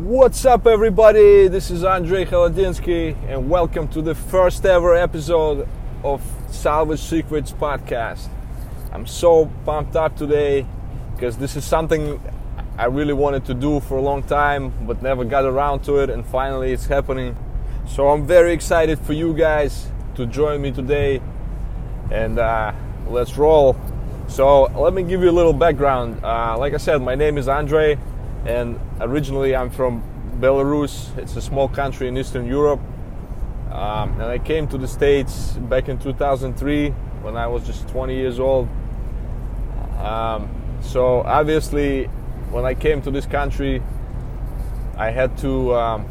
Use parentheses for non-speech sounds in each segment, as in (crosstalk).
What's up, everybody? This is Andrei Khaladinsky, and welcome to the first ever episode of Salvage Secrets podcast. I'm so pumped up today because this is something I really wanted to do for a long time, but never got around to it, and finally it's happening. So I'm very excited for you guys to join me today, and uh, let's roll. So let me give you a little background. Uh, like I said, my name is Andre and originally I'm from Belarus. It's a small country in Eastern Europe. Um, and I came to the States back in 2003 when I was just 20 years old. Um, so obviously, when I came to this country, I had to um,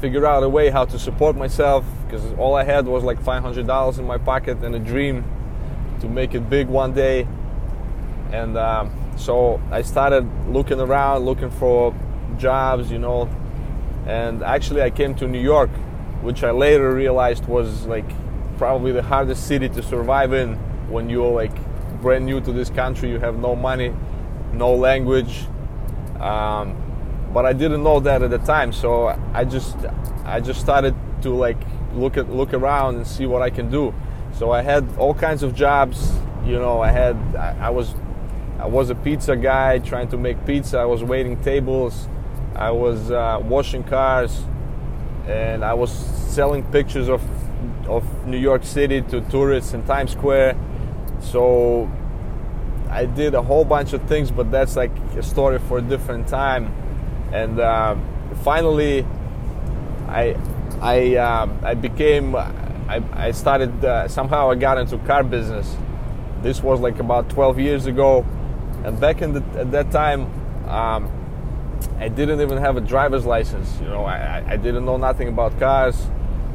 figure out a way how to support myself because all I had was like $500 in my pocket and a dream to make it big one day. And um, so I started looking around, looking for jobs, you know. And actually, I came to New York, which I later realized was like probably the hardest city to survive in when you're like brand new to this country. You have no money, no language. Um, but I didn't know that at the time, so I just I just started to like look at look around and see what I can do. So I had all kinds of jobs. You know, I had I, I was I was a pizza guy trying to make pizza. I was waiting tables. I was uh, washing cars, and I was selling pictures of of New York City to tourists in Times Square. So I did a whole bunch of things, but that's like a story for a different time. And uh, finally, I I uh, I became I, I started uh, somehow I got into car business. This was like about 12 years ago and back in the, at that time, um, I didn't even have a driver's license. You know, I, I didn't know nothing about cars.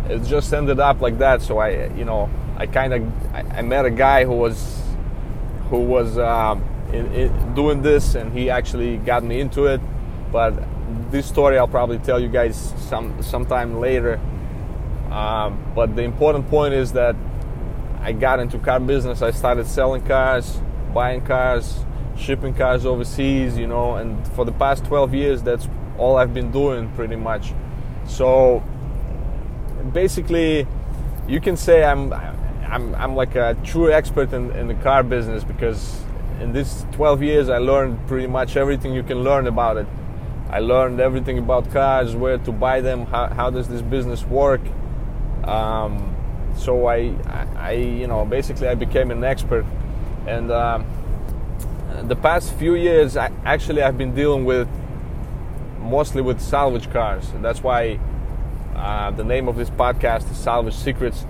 It just ended up like that. So I, you know, I kind of I, I, met a guy who was who was um, in, in doing this, and he actually got me into it. But this story I'll probably tell you guys some sometime later. Um, but the important point is that I got into car business. I started selling cars, buying cars, shipping cars overseas, you know, and for the past 12 years, that's all I've been doing pretty much. So basically, you can say I'm I'm, I'm like a true expert in, in the car business because in this 12 years I learned pretty much everything you can learn about it. I learned everything about cars, where to buy them, how, how does this business work. Um, so I, I, you know, basically I became an expert, and um, the past few years, I, actually, I've been dealing with mostly with salvage cars. That's why uh, the name of this podcast is Salvage Secrets.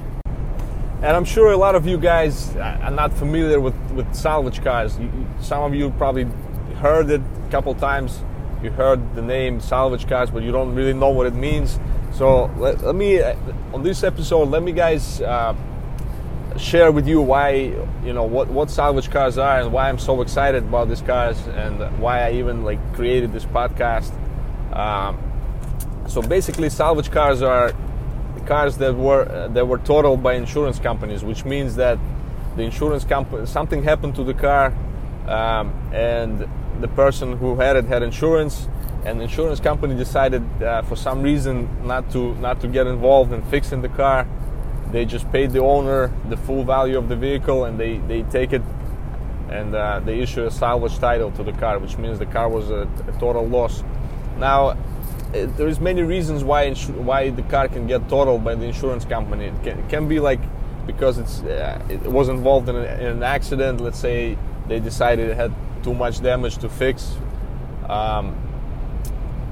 And I'm sure a lot of you guys are not familiar with, with salvage cars. Some of you probably heard it a couple times. You heard the name salvage cars, but you don't really know what it means. So let, let me, uh, on this episode, let me guys uh, share with you why you know what what salvage cars are and why I'm so excited about these cars and why I even like created this podcast. Um, so basically, salvage cars are cars that were that were totaled by insurance companies, which means that the insurance company something happened to the car um, and the person who had it had insurance and the insurance company decided uh, for some reason not to not to get involved in fixing the car they just paid the owner the full value of the vehicle and they, they take it and uh, they issue a salvage title to the car, which means the car was a, a total loss. Now, it, there is many reasons why insu- why the car can get totaled by the insurance company. It can, it can be like because it's uh, it was involved in, a, in, an accident. Let's say they decided it had too much damage to fix. Um,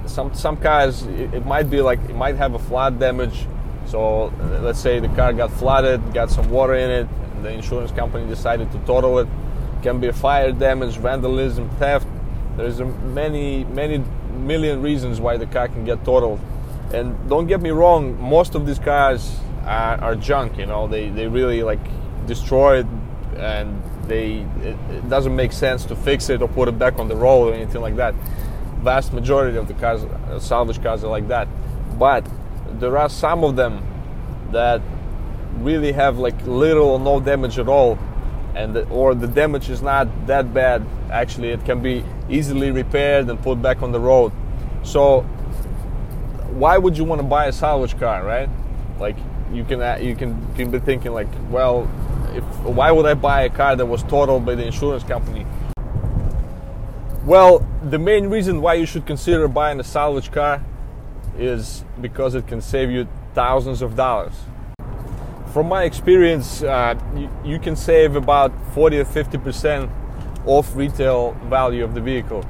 some some cars it, it might be like it might have a flood damage so uh, let's say the car got flooded, got some water in it, the insurance company decided to total it. can be fire damage, vandalism, theft. There's many, many million reasons why the car can get totaled. And don't get me wrong, most of these cars are, are junk. You know, they they really like destroyed, and they it, it doesn't make sense to fix it or put it back on the road or anything like that. Vast majority of the cars, uh, salvage cars, are like that. But there are some of them that really have like little or no damage at all and the, or the damage is not that bad actually it can be easily repaired and put back on the road So why would you want to buy a salvage car, right? Like you can uh, you can you can be thinking like, well, if why would I buy a car that was totaled by the insurance company? Well, the main reason why you should consider buying a salvage car is because it can save you thousands of dollars. From my experience, uh, you, you, can save about 40 or 50 percent off retail value of the vehicle.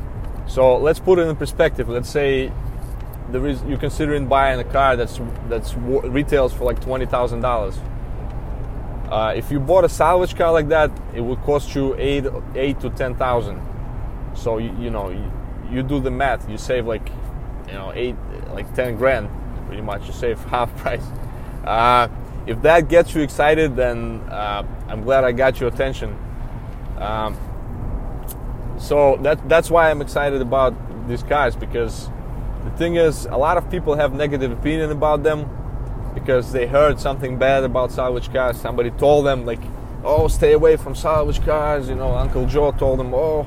So let's put it in perspective. Let's say there is you're considering buying a car that's that's retails for like twenty thousand uh, dollars. If you bought a salvage car like that, it would cost you eight eight to ten thousand. So you, you know you, you do the math. You save like you know eight like ten grand pretty much. You save (laughs) half price. Uh, if that gets you excited, then uh, I'm glad I got your attention. Um, so that that's why I'm excited about these cars because the thing is, a lot of people have negative opinion about them because they heard something bad about salvage cars. Somebody told them like, "Oh, stay away from salvage cars." You know, Uncle Joe told them, "Oh,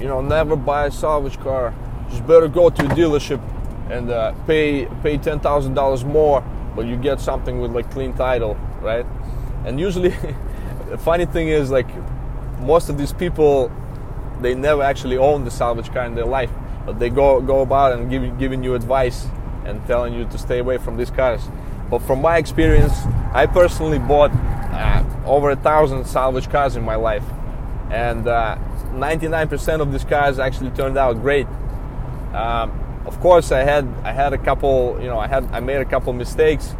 you know, never buy a salvage car. Just better go to a dealership and uh, pay pay ten thousand dollars more, but you get something with like clean title, right?" And usually, (laughs) the funny thing is like most of these people they never actually own the salvage car in their life, but they go go about and giving giving you advice and telling you to stay away from these cars. But from my experience, I personally bought uh, over a thousand salvage cars in my life, and uh, 99% of these cars actually turned out great. Um, of course, I had I had a couple, you know, I had I made a couple mistakes,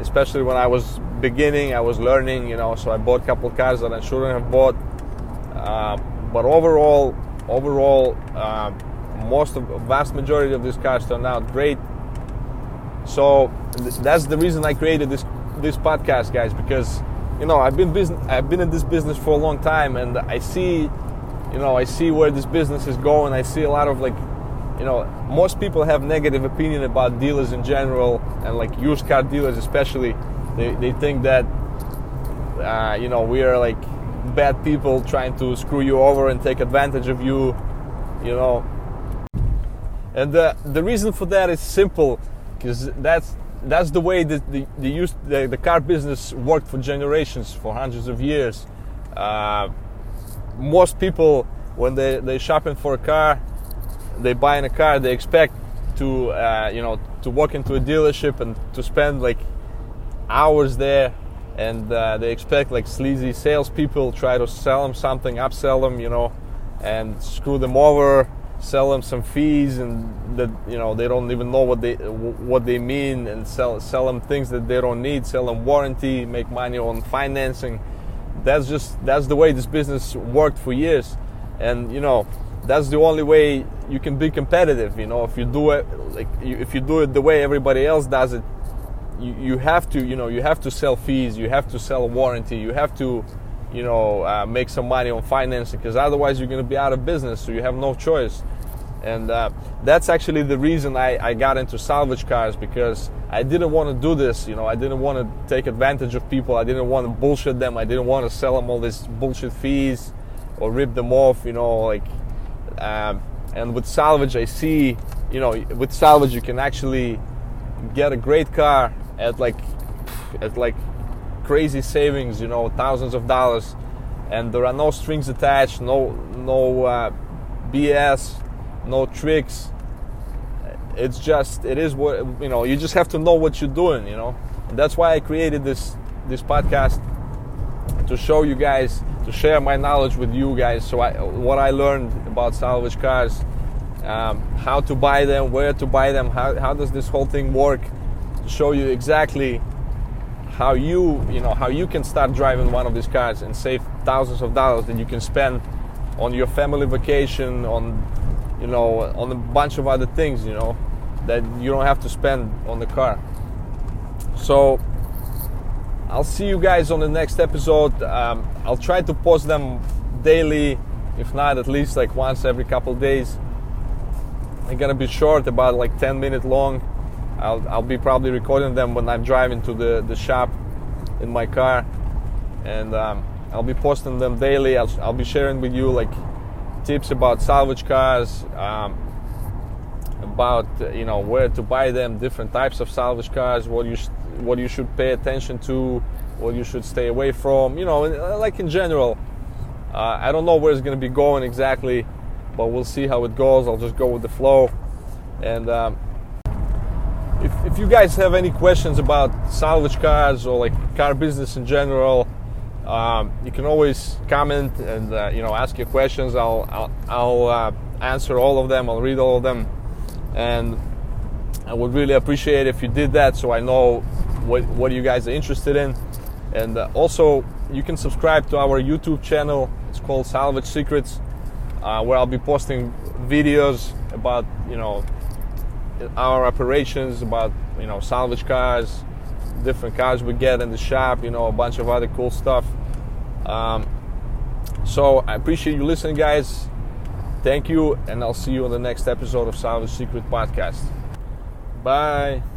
especially when I was beginning. I was learning, you know, so I bought a couple cars that I shouldn't have bought. Uh, but overall, overall, uh, most of vast majority of these cars turned out great. So th- that's the reason I created this this podcast, guys, because you know I've been business I've been in this business for a long time, and I see, you know, I see where this business is going. I see a lot of like, you know, most people have negative opinion about dealers in general, and like used car dealers especially. They they think that, uh, you know, we are like bad people trying to screw you over and take advantage of you, you know. And the, the reason for that is simple, because that's that's the way that the the, used, the, the car business worked for generations, for hundreds of years. Uh, most people, when they they shopping for a car, they buy in a car, they expect to uh, you know to walk into a dealership and to spend like hours there and uh, they expect like sleazy salespeople try to sell them something, upsell them, you know, and screw them over, sell them some fees, and that you know they don't even know what they what they mean, and sell sell them things that they don't need, sell them warranty, make money on financing. That's just that's the way this business worked for years, and you know that's the only way you can be competitive. You know, if you do it like if you do it the way everybody else does it, you, you have to you know you have to sell fees you have to sell a warranty you have to you know uh, make some money on financing because otherwise you're going to be out of business so you have no choice and uh, that's actually the reason I, I got into salvage cars because I didn't want to do this you know I didn't want to take advantage of people I didn't want to bullshit them I didn't want to sell them all these bullshit fees or rip them off you know like um, and with salvage I see you know with salvage you can actually get a great car at like at like crazy savings, you know, thousands of dollars, and there are no strings attached, no no uh, BS, no tricks. It's just it is what you know. You just have to know what you're doing, you know. And that's why I created this this podcast to show you guys, to share my knowledge with you guys. So I, what I learned about salvage cars, um, how to buy them, where to buy them, how how does this whole thing work to show you exactly how you you know how you can start driving one of these cars and save thousands of dollars that you can spend on your family vacation on you know on a bunch of other things you know that you don't have to spend on the car so i'll see you guys on the next episode. Um, i'll try to post them daily if not at least like once every couple days. They're gonna be short about like 10 minute long. I'll, I'll be probably recording them when I'm driving to the, the shop in my car. And um, I'll be posting them daily. I'll, I'll be sharing with you like tips about salvage cars um, about you know where to buy them, different types of salvage cars, what you what you should pay attention to, what you should stay away from. You know, uh, like in general. Uh, I don't know where it's going to be going exactly, but we'll see how it goes. I'll just go with the flow. And um, if, if you guys have any questions about salvage cars or like car business in general, um, you can always comment and uh, you know ask your questions. I'll I'll, I'll uh, answer all of them. I'll read all of them, and I would really appreciate if you did that, so I know what what you guys are interested in. And uh, also, you can subscribe to our YouTube channel. It's called Salvage Secrets, uh, where I'll be posting videos about you know our operations, about you know salvage cars, different cars we get in the shop, you know a bunch of other cool stuff. Um, so I appreciate you listening, guys. Thank you, and I'll see you on the next episode of Salvage Secret Podcast. Bye.